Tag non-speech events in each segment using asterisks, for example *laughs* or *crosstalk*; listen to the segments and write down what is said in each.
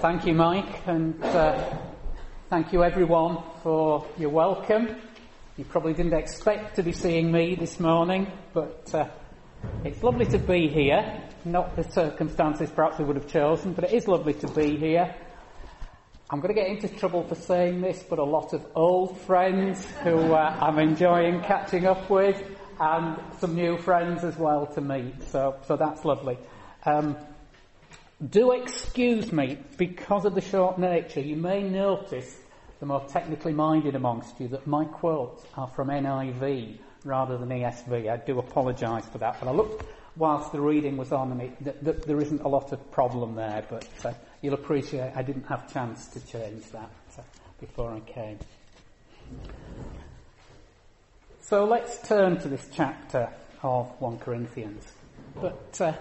Thank you, Mike, and uh, thank you everyone for your welcome. You probably didn't expect to be seeing me this morning, but uh, it's lovely to be here. Not the circumstances perhaps we would have chosen, but it is lovely to be here. I'm going to get into trouble for saying this, but a lot of old friends who uh, I'm enjoying catching up with, and some new friends as well to meet. So, so that's lovely. Um, do excuse me because of the short nature. You may notice, the more technically minded amongst you, that my quotes are from NIV rather than ESV. I do apologise for that, but I looked whilst the reading was on and it, th- th- there isn't a lot of problem there, but uh, you'll appreciate I didn't have chance to change that uh, before I came. So let's turn to this chapter of 1 Corinthians. But uh,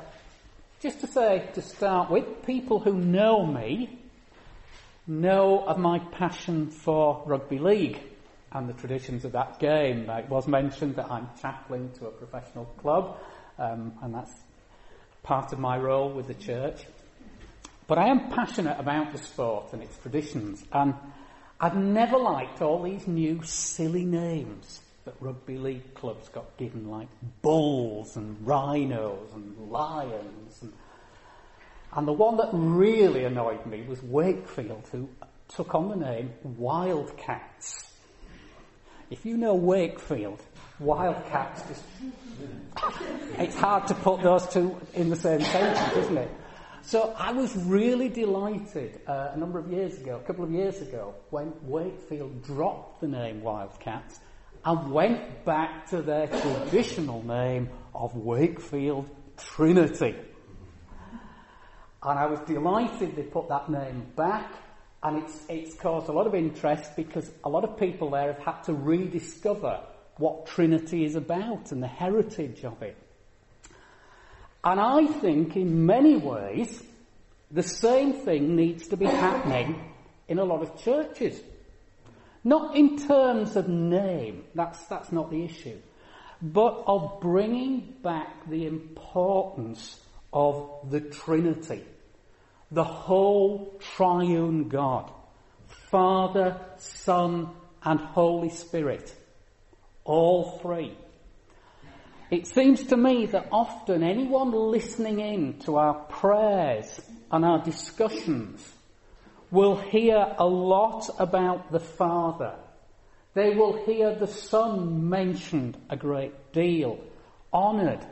just to say, to start with, people who know me know of my passion for rugby league and the traditions of that game. It was mentioned that I'm chaplain to a professional club, um, and that's part of my role with the church. But I am passionate about the sport and its traditions, and I've never liked all these new silly names that rugby league clubs got given, like bulls and rhinos and lions. And, and the one that really annoyed me was Wakefield, who took on the name Wildcats. If you know Wakefield, Wildcats just. it's hard to put those two in the same sentence, isn't it? So I was really delighted uh, a number of years ago, a couple of years ago, when Wakefield dropped the name Wildcats and went back to their traditional name of Wakefield Trinity. And I was delighted they put that name back, and it's, it's caused a lot of interest because a lot of people there have had to rediscover what Trinity is about and the heritage of it. And I think in many ways, the same thing needs to be happening in a lot of churches. Not in terms of name, that's, that's not the issue, but of bringing back the importance of the Trinity, the whole triune God, Father, Son, and Holy Spirit, all three. It seems to me that often anyone listening in to our prayers and our discussions will hear a lot about the Father. They will hear the Son mentioned a great deal, honoured,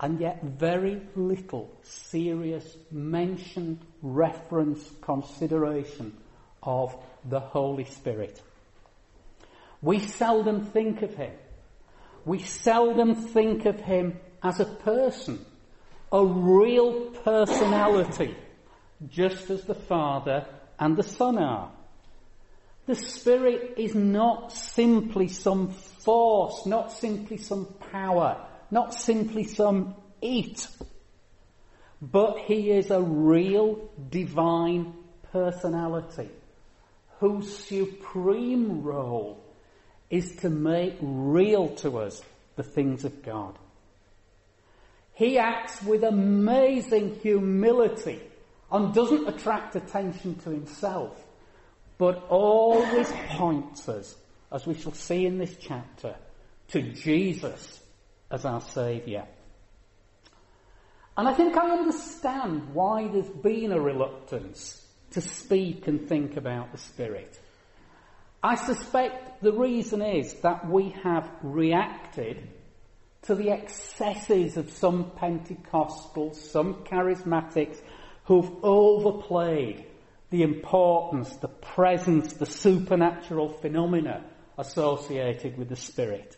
and yet very little serious mention, reference, consideration of the Holy Spirit. We seldom think of Him. We seldom think of Him as a person, a real personality just as the Father and the Son are. The Spirit is not simply some force, not simply some power, not simply some it, but He is a real divine personality whose supreme role is to make real to us the things of God. He acts with amazing humility and doesn't attract attention to himself, but always points us, as we shall see in this chapter, to Jesus as our Saviour. And I think I understand why there's been a reluctance to speak and think about the Spirit. I suspect the reason is that we have reacted to the excesses of some Pentecostals, some charismatics, who've overplayed the importance, the presence, the supernatural phenomena associated with the Spirit.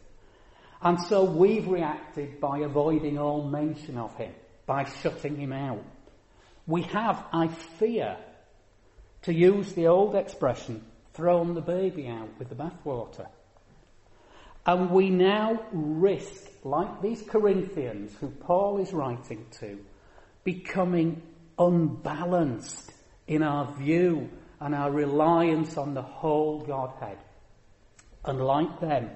And so we've reacted by avoiding all mention of him, by shutting him out. We have, I fear, to use the old expression, thrown the baby out with the bathwater. And we now risk, like these Corinthians who Paul is writing to, becoming unbalanced in our view and our reliance on the whole Godhead. And like them,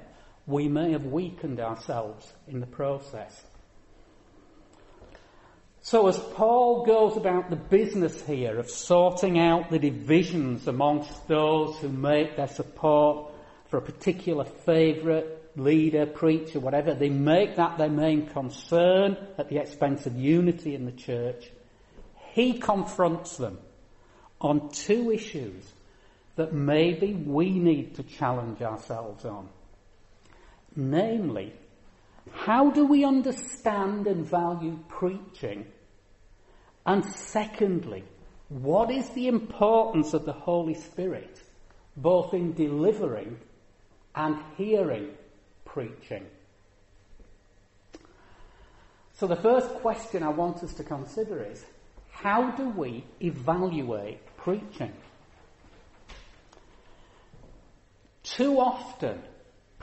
we may have weakened ourselves in the process. So as Paul goes about the business here of sorting out the divisions amongst those who make their support for a particular favourite, leader, preacher, whatever, they make that their main concern at the expense of unity in the church. He confronts them on two issues that maybe we need to challenge ourselves on. Namely, how do we understand and value preaching? And secondly, what is the importance of the Holy Spirit, both in delivering and hearing preaching? So the first question I want us to consider is, how do we evaluate preaching? Too often,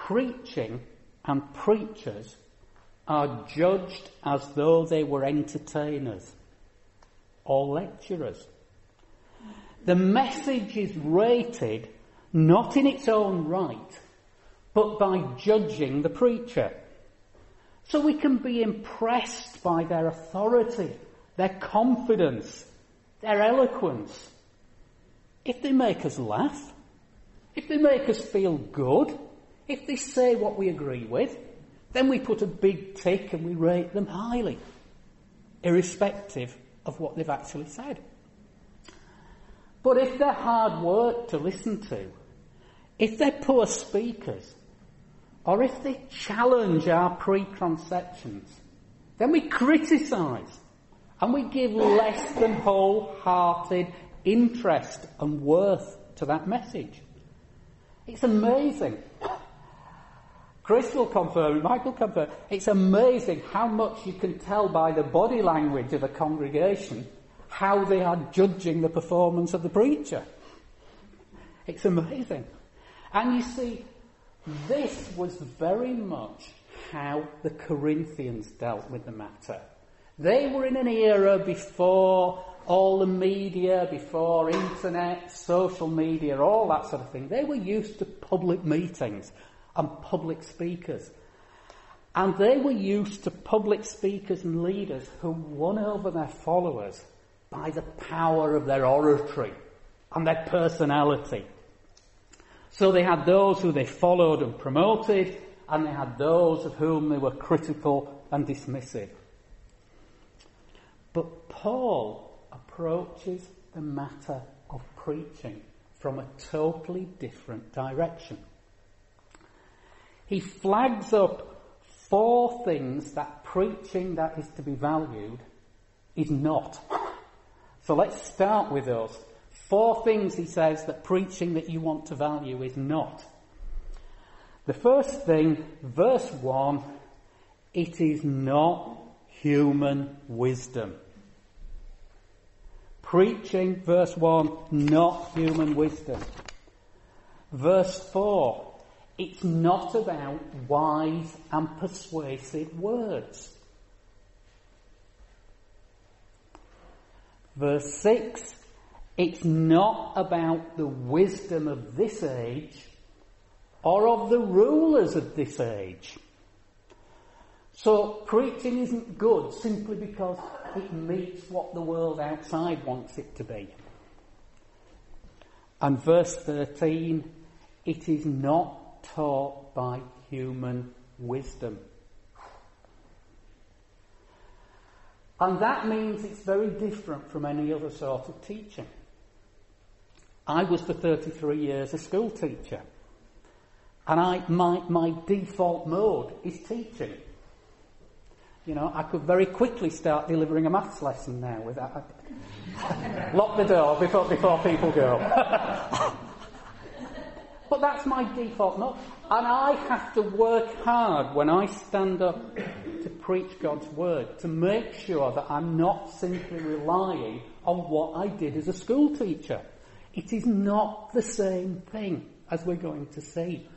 preaching and preachers are judged as though they were entertainers or lecturers. The message is rated not in its own right, but by judging the preacher. So we can be impressed by their authority, their confidence, their eloquence. If they make us laugh, if they make us feel good, if they say what we agree with, then we put a big tick and we rate them highly, irrespective of what they've actually said. But if they're hard work to listen to, if they're poor speakers, or if they challenge our preconceptions, then we criticise and we give less than wholehearted interest and worth to that message. It's amazing. Chris will confirm, Michael confirm, it's amazing how much you can tell by the body language of a congregation how they are judging the performance of the preacher. It's amazing. And you see, this was very much how the Corinthians dealt with the matter. They were in an era before all the media, before internet, social media, all that sort of thing. They were used to public meetings and public speakers. And they were used to public speakers and leaders who won over their followers by the power of their oratory and their personality. So they had those who they followed and promoted, and they had those of whom they were critical and dismissive. But Paul approaches the matter of preaching from a totally different direction. He flags up four things that preaching that is to be valued is not. So let's start with those. Four things he says that preaching that you want to value is not. The first thing, verse 1, it is not human wisdom. Preaching, verse 1, not human wisdom. Verse 4, it's not about wise and persuasive words. Verse 6, it's not about the wisdom of this age or of the rulers of this age. So preaching isn't good simply because it meets what the world outside wants it to be. And verse 13, it is not taught by human wisdom. And that means it's very different from any other sort of teaching. I was for 33 years a school teacher. And I, my, my default mode is teaching. You know, I could very quickly start delivering a maths lesson now without. *laughs* Lock the door before, before people go. *laughs* that's my default. And I have to work hard when I stand up to preach God's word to make sure that I'm not simply relying on what I did as a school teacher. It is not the same thing as we're going to see.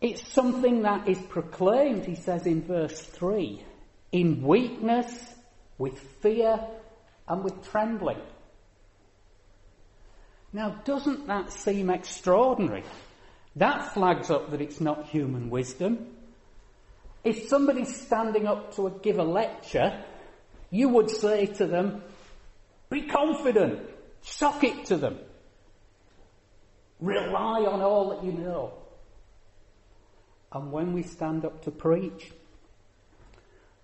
It's something that is proclaimed, he says in verse 3, in weakness, with fear, and with trembling. Now, doesn't that seem extraordinary? That flags up that it's not human wisdom. If somebody's standing up to give a lecture, you would say to them, be confident, sock it to them. Rely on all that you know. And when we stand up to preach,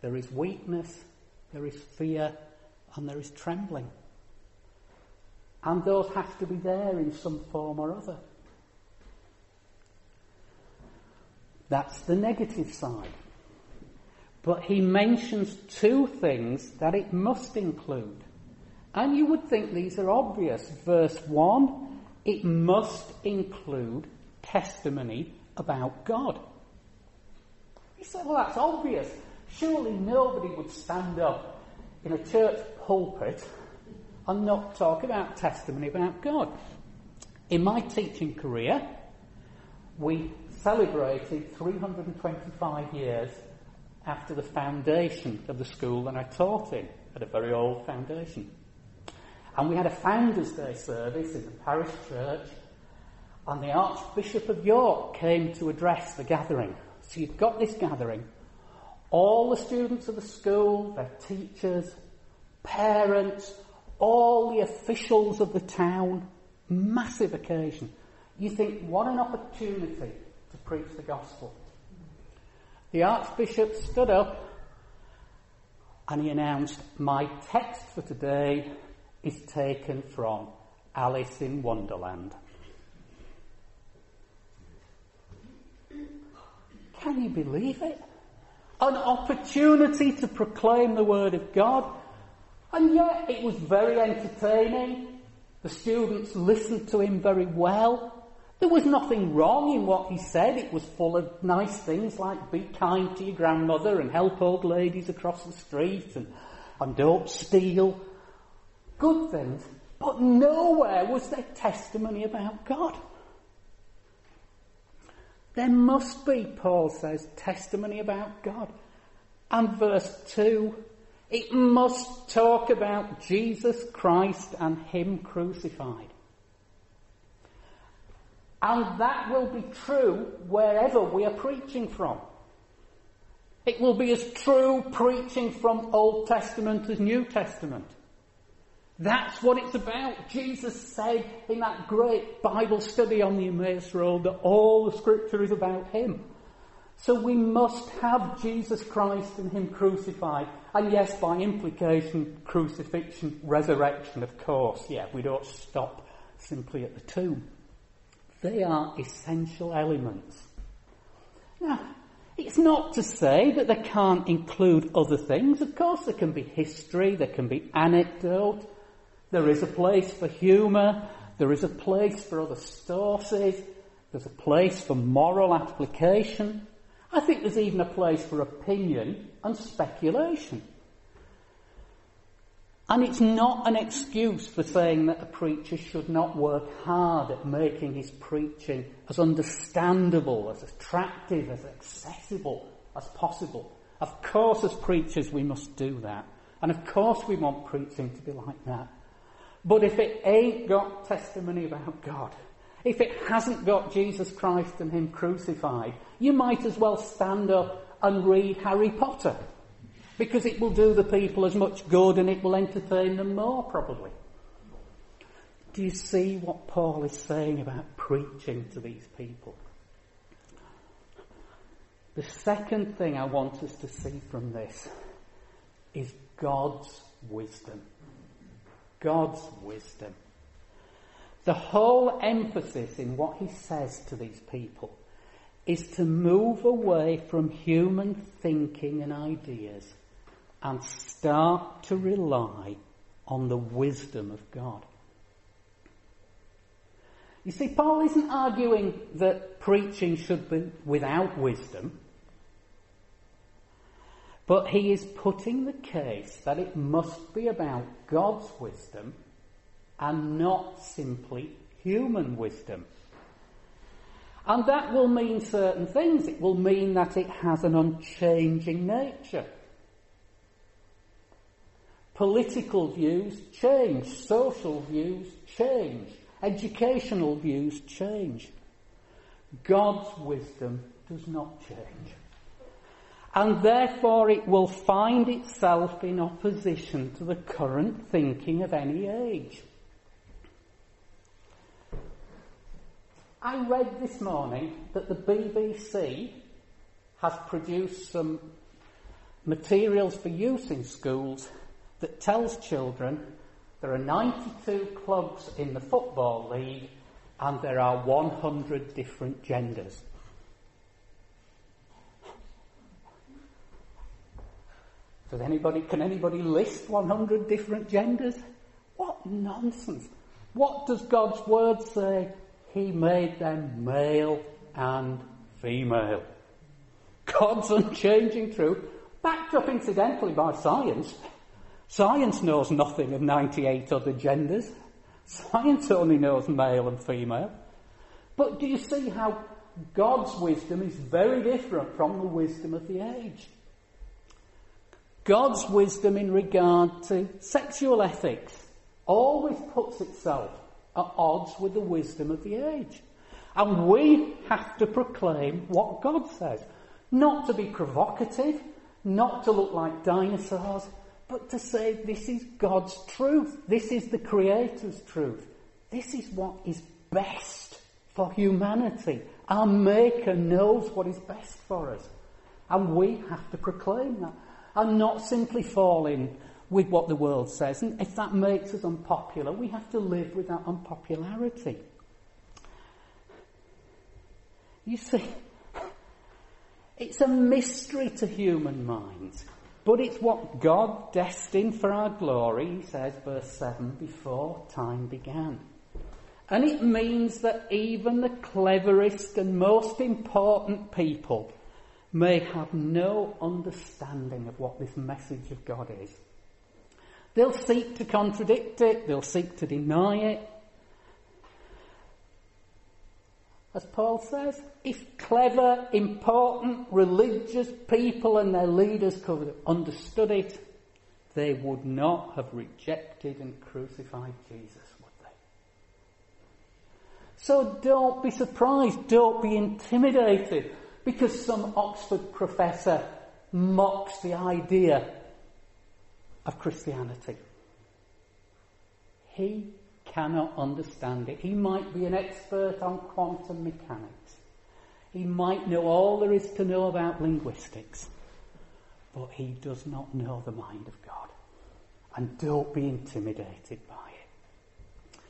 there is weakness, there is fear, and there is trembling. And those have to be there in some form or other. That's the negative side. But he mentions two things that it must include. And you would think these are obvious. Verse 1, it must include testimony about God. He said, well, that's obvious. Surely nobody would stand up in a church pulpit and not talk about testimony about God. In my teaching career, we celebrated 325 years after the foundation of the school that I taught in, at a very old foundation. And we had a Founders' Day service in the parish church, and the Archbishop of York came to address the gathering. So you've got this gathering, all the students of the school, their teachers, parents, all the officials of the town, massive occasion. You think, what an opportunity to preach the gospel. The Archbishop stood up and he announced, My text for today is taken from Alice in Wonderland. Can you believe it? An opportunity to proclaim the Word of God. And yet it was very entertaining. The students listened to him very well. There was nothing wrong in what he said. It was full of nice things like be kind to your grandmother and help old ladies across the street and, and don't steal. Good things. But nowhere was there testimony about God. There must be, Paul says, testimony about God. And verse 2, it must talk about Jesus Christ and Him crucified. And that will be true wherever we are preaching from. It will be as true preaching from Old Testament as New Testament. That's what it's about. Jesus said in that great Bible study on the Emmaus Road that all the scripture is about Him. So we must have Jesus Christ and Him crucified. And yes, by implication, crucifixion, resurrection, of course. Yeah, we don't stop simply at the tomb. They are essential elements. Now, it's not to say that they can't include other things. Of course, there can be history, there can be anecdote, there is a place for humour, there is a place for other sources, there's a place for moral application. I think there's even a place for opinion and speculation. And it's not an excuse for saying that a preacher should not work hard at making his preaching as understandable, as attractive, as accessible as possible. Of course, as preachers, we must do that. And of course, we want preaching to be like that. But if it ain't got testimony about God, if it hasn't got Jesus Christ and Him crucified, you might as well stand up and read Harry Potter because it will do the people as much good and it will entertain them more, probably. Do you see what Paul is saying about preaching to these people? The second thing I want us to see from this is God's wisdom. God's wisdom. The whole emphasis in what he says to these people is to move away from human thinking and ideas and start to rely on the wisdom of God. You see, Paul isn't arguing that preaching should be without wisdom, but he is putting the case that it must be about God's wisdom and not simply human wisdom. And that will mean certain things. It will mean that it has an unchanging nature. Political views change, social views change, educational views change. God's wisdom does not change. and therefore it will find itself in opposition to the current thinking of any age. I read this morning that the BBC has produced some materials for use in schools that tells children there are 92 clubs in the Football League and there are 100 different genders. Does anybody, can anybody list 100 different genders? What nonsense. What does God's word say? He made them male and female. God's unchanging truth, backed up incidentally by science. Science knows nothing of 98 other genders. Science only knows male and female. But do you see how God's wisdom is very different from the wisdom of the age? God's wisdom in regard to sexual ethics always puts itself at odds with the wisdom of the age. And we have to proclaim what God says. Not to be provocative, not to look like dinosaurs, but to say this is God's truth. This is the Creator's truth. This is what is best for humanity. Our Maker knows what is best for us. And we have to proclaim that. And not simply fall in with what the world says. And if that makes us unpopular, we have to live with that unpopularity. You see, it's a mystery to human minds. But it's what God destined for our glory, he says, verse 7, before time began. And it means that even the cleverest and most important people may have no understanding of what this message of God is. They'll seek to contradict it, they'll seek to deny it, as Paul says, if clever, important, religious people and their leaders could have understood it, they would not have rejected and crucified Jesus, would they? So don't be surprised, don't be intimidated because some Oxford professor mocks the idea of Christianity. He cannot understand it. He might be an expert on quantum mechanics. He might know all there is to know about linguistics. But he does not know the mind of God. And don't be intimidated by it.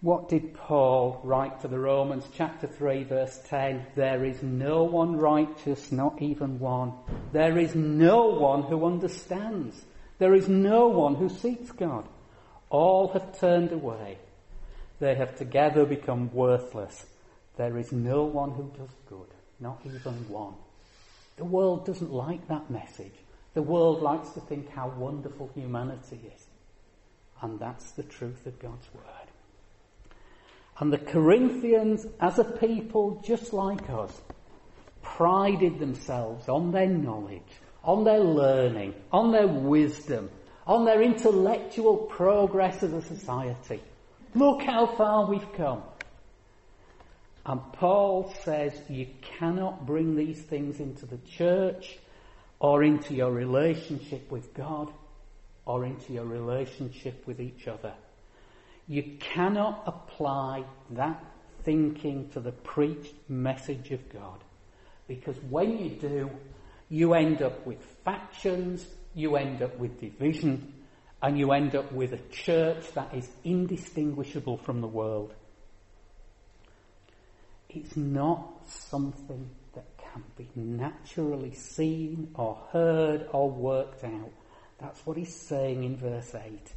What did Paul write to the Romans, chapter 3, verse 10? There is no one righteous, not even one. There is no one who understands. There is no one who seeks God. All have turned away. They have together become worthless. There is no one who does good, not even one. The world doesn't like that message. The world likes to think how wonderful humanity is. And that's the truth of God's word. And the Corinthians, as a people just like us, prided themselves on their knowledge, on their learning, on their wisdom, on their intellectual progress as a society. Look how far we've come. And Paul says you cannot bring these things into the church or into your relationship with God or into your relationship with each other. You cannot apply that thinking to the preached message of God. Because when you do, you end up with factions, you end up with division and you end up with a church that is indistinguishable from the world. It's not something that can be naturally seen or heard or worked out. That's what he's saying in verse 8.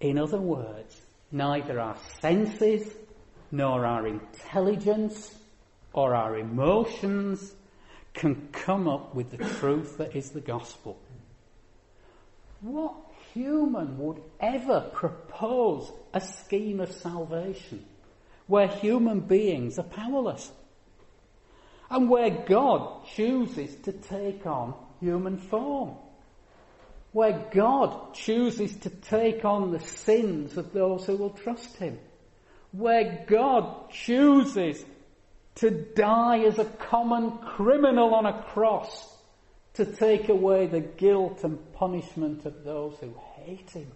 In other words, neither our senses, nor our intelligence, or our emotions can come up with the truth that is the gospel. What human would ever propose a scheme of salvation where human beings are powerless? And where God chooses to take on human form? Where God chooses to take on the sins of those who will trust Him? Where God chooses to die as a common criminal on a cross to take away the guilt and punishment of those who hate him.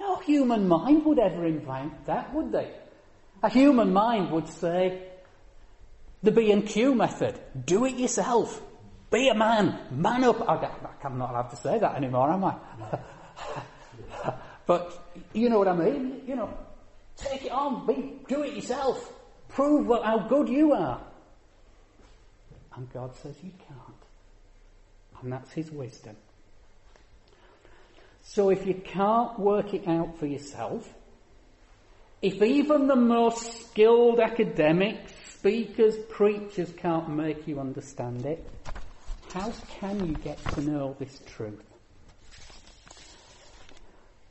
No human mind would ever invent that, would they? A human mind would say, the B and Q method, do it yourself. Be a man, man up. I'm not allowed to say that anymore, am I? *laughs* but you know what I mean. You know, take it on, be, do it yourself. Prove what, how good you are. And God says you can't. And that's His wisdom. So if you can't work it out for yourself, if even the most skilled academics, speakers, preachers can't make you understand it, how can you get to know this truth?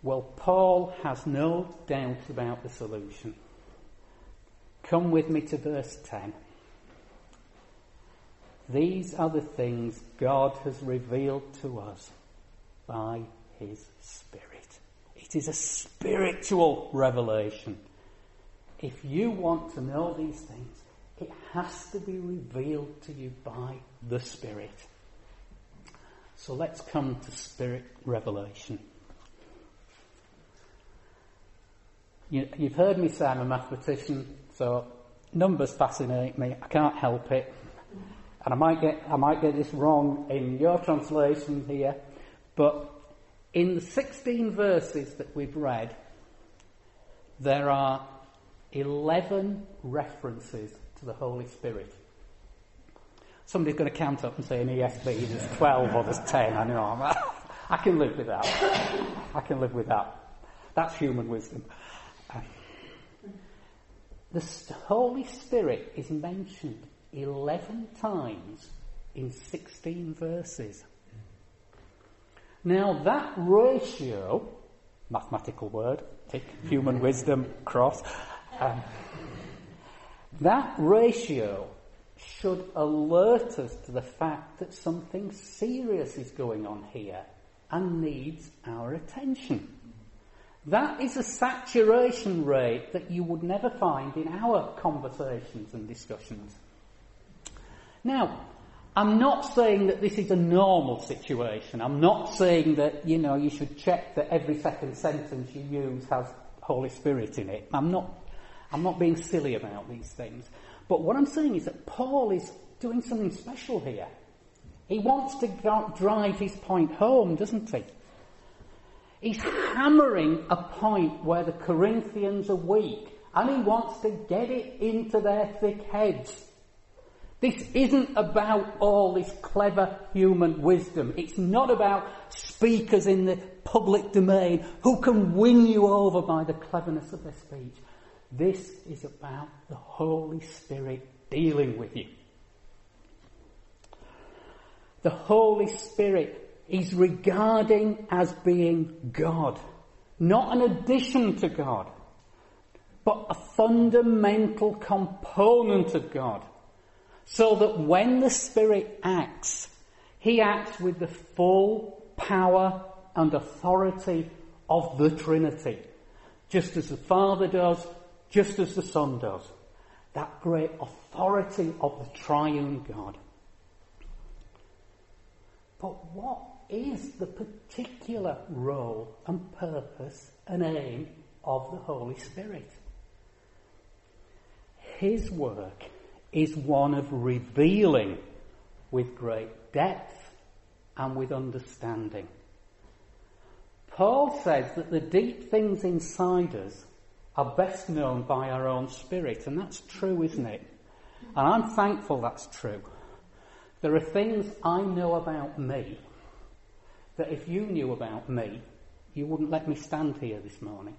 Well, Paul has no doubt about the solution. Come with me to verse 10. These are the things God has revealed to us by His Spirit. It is a spiritual revelation. If you want to know these things, it has to be revealed to you by the Spirit. So let's come to Spirit revelation. You, have heard me say I'm a mathematician, so numbers fascinate me. I can't help it. And I might get, I might get this wrong in your translation here, but in the 16 verses that we've read, there are 11 references to the Holy Spirit. Somebody's going to count up and say in ESV there's 12 or there's 10. I know. *laughs* I can live with that. I can live with that. That's human wisdom. The Holy Spirit is mentioned 11 times in 16 verses. Now that ratio, mathematical word, tick, human wisdom, cross, um, that ratio should alert us to the fact that something serious is going on here and needs our attention. That is a saturation rate that you would never find in our conversations and discussions. Now, I'm not saying that this is a normal situation. I'm not saying that, you know, you should check that every second sentence you use has Holy Spirit in it. I'm not, I'm not being silly about these things. But what I'm saying is that Paul is doing something special here. He wants to drive his point home, doesn't he? He's hammering a point where the Corinthians are weak, and he wants to get it into their thick heads. This isn't about all this clever human wisdom. It's not about speakers in the public domain who can win you over by the cleverness of their speech. This is about the Holy Spirit dealing with you. The Holy Spirit is regarding as being God, not an addition to God, but a fundamental component of God. So that when the Spirit acts, He acts with the full power and authority of the Trinity. Just as the Father does, just as the Son does. That great authority of the triune God. But what is the particular role and purpose and aim of the Holy Spirit? His work is one of revealing with great depth and with understanding. Paul says that the deep things inside us are best known by our own spirit, and that's true, isn't it? And I'm thankful that's true. There are things I know about me that if you knew about me, you wouldn't let me stand here this morning.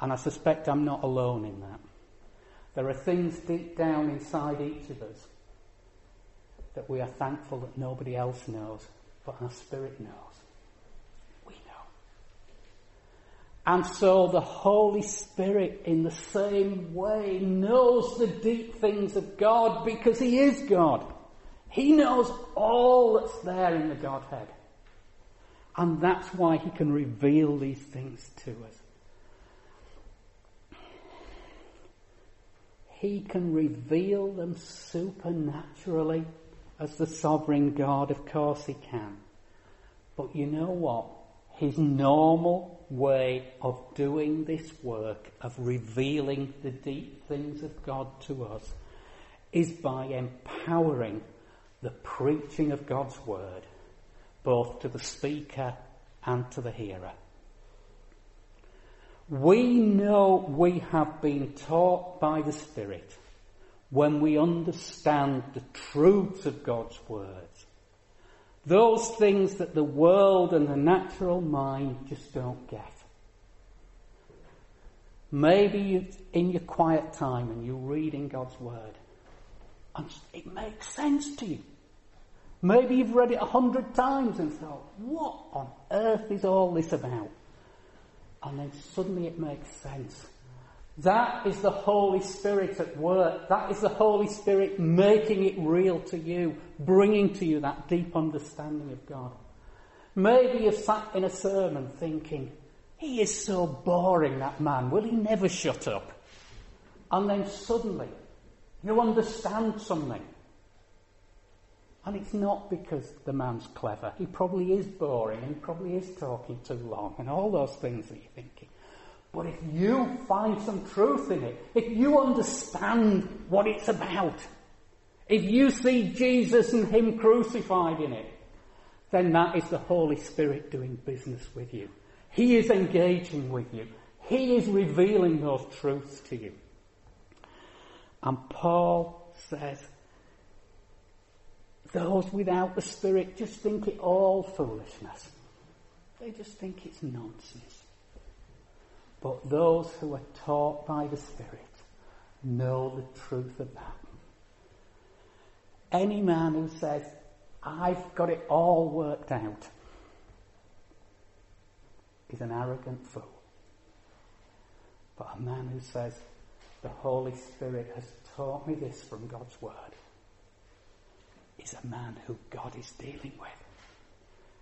And I suspect I'm not alone in that. There are things deep down inside each of us that we are thankful that nobody else knows, but our spirit knows. We know. And so the Holy Spirit in the same way knows the deep things of God because He is God. He knows all that's there in the Godhead. And that's why He can reveal these things to us. he can reveal them supernaturally as the sovereign God. Of course he can. But you know what? His normal way of doing this work, of revealing the deep things of God to us, is by empowering the preaching of God's word, both to the speaker and to the hearer. We know we have been taught by the Spirit when we understand the truths of God's words. Those things that the world and the natural mind just don't get. Maybe in your quiet time and you're reading God's word and it makes sense to you. Maybe you've read it a hundred times and thought, what on earth is all this about? And then suddenly it makes sense. That is the Holy Spirit at work. That is the Holy Spirit making it real to you, bringing to you that deep understanding of God. Maybe you've sat in a sermon thinking, he is so boring, that man. Will he never shut up? And then suddenly you understand something. And it's not because the man's clever. He probably is boring and he probably is talking too long and all those things that you're thinking. But if you find some truth in it, if you understand what it's about, if you see Jesus and Him crucified in it, then that is the Holy Spirit doing business with you. He is engaging with you. He is revealing those truths to you. And Paul says, those without the Spirit just think it all foolishness. They just think it's nonsense. But those who are taught by the Spirit know the truth of that. Any man who says, I've got it all worked out, is an arrogant fool. But a man who says, the Holy Spirit has taught me this from God's Word, is a man who God is dealing with.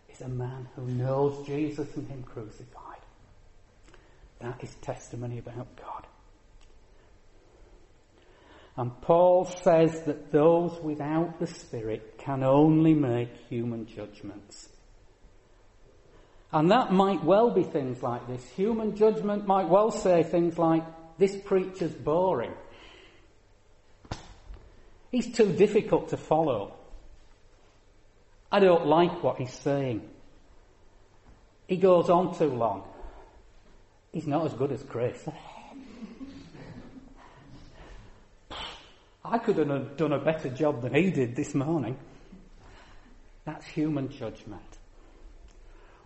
Is a man who knows Jesus and Him crucified. That is testimony about God. And Paul says that those without the Spirit can only make human judgments. And that might well be things like this. Human judgment might well say things like, this preacher's boring. He's too difficult to follow. I don't like what he's saying. He goes on too long. He's not as good as Chris. I could have done a better job than he did this morning. That's human judgment.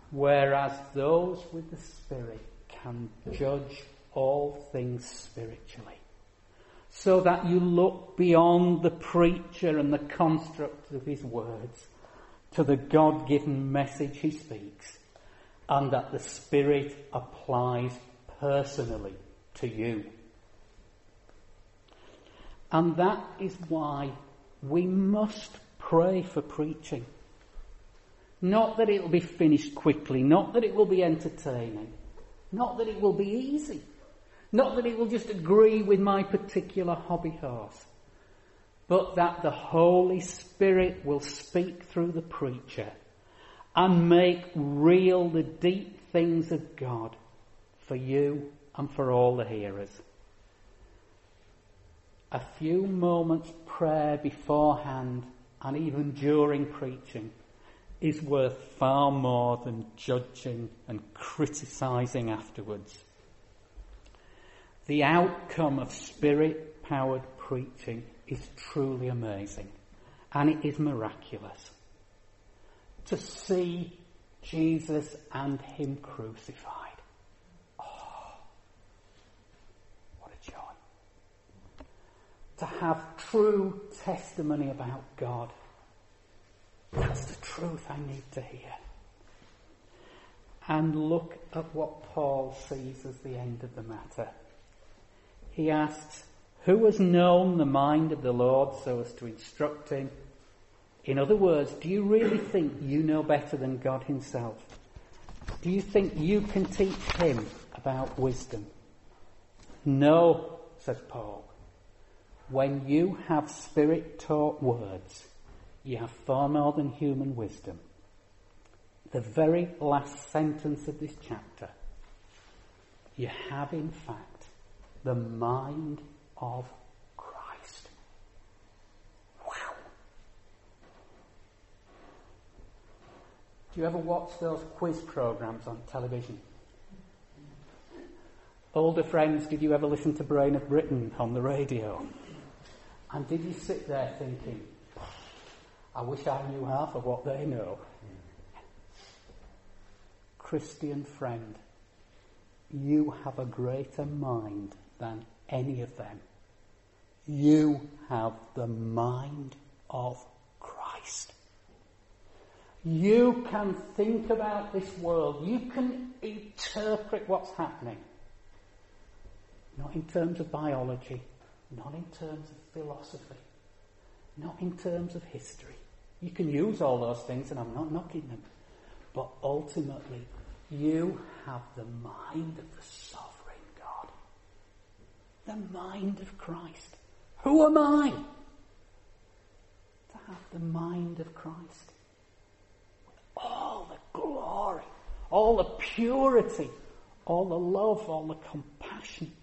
Whereas those with the Spirit can judge all things spiritually. So that you look beyond the preacher and the construct of his words to the God given message he speaks, and that the Spirit applies personally to you. And that is why we must pray for preaching. Not that it will be finished quickly, not that it will be entertaining, not that it will be easy, not that it will just agree with my particular hobby horse, but that the Holy Spirit will speak through the preacher and make real the deep things of God for you and for all the hearers. A few moments prayer beforehand and even during preaching is worth far more than judging and criticizing afterwards. The outcome of spirit powered preaching is truly amazing and it is miraculous. To see Jesus and Him crucified. Oh, what a joy. To have true testimony about God that's the truth I need to hear. And look at what Paul sees as the end of the matter. He asks, Who has known the mind of the Lord so as to instruct him? In other words, do you really think you know better than God Himself? Do you think you can teach Him about wisdom? No, says Paul. when you have spirit taught words, you have far more than human wisdom. The very last sentence of this chapter, you have in fact the mind of Christ. Wow. Do you ever watch those quiz programs on television? Older friends, did you ever listen to Brain of Britain on the radio? And did you sit there thinking, I wish I knew half of what they know? Christian friend, you have a greater mind than any of them. You have the mind of Christ. You can think about this world. You can interpret what's happening. Not in terms of biology, not in terms of philosophy, not in terms of history. You can use all those things, and I'm not knocking them. But ultimately, you have the mind of the God. The mind of Christ. Who am I? To have the mind of Christ. All the glory, all the purity, all the love, all the compassion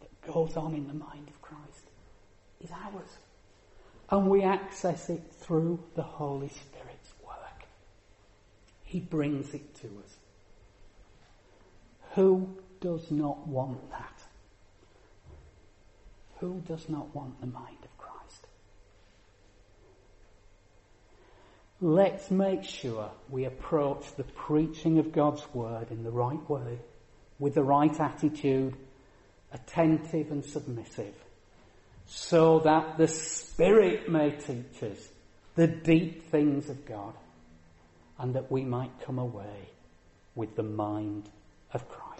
that goes on in the mind of Christ is ours. And we access it through the Holy Spirit's work. He brings it to us. Who does not want that? Who does not want the mind of Christ? Let's make sure we approach the preaching of God's word in the right way, with the right attitude, attentive and submissive so that the Spirit may teach us the deep things of God and that we might come away with the mind of Christ.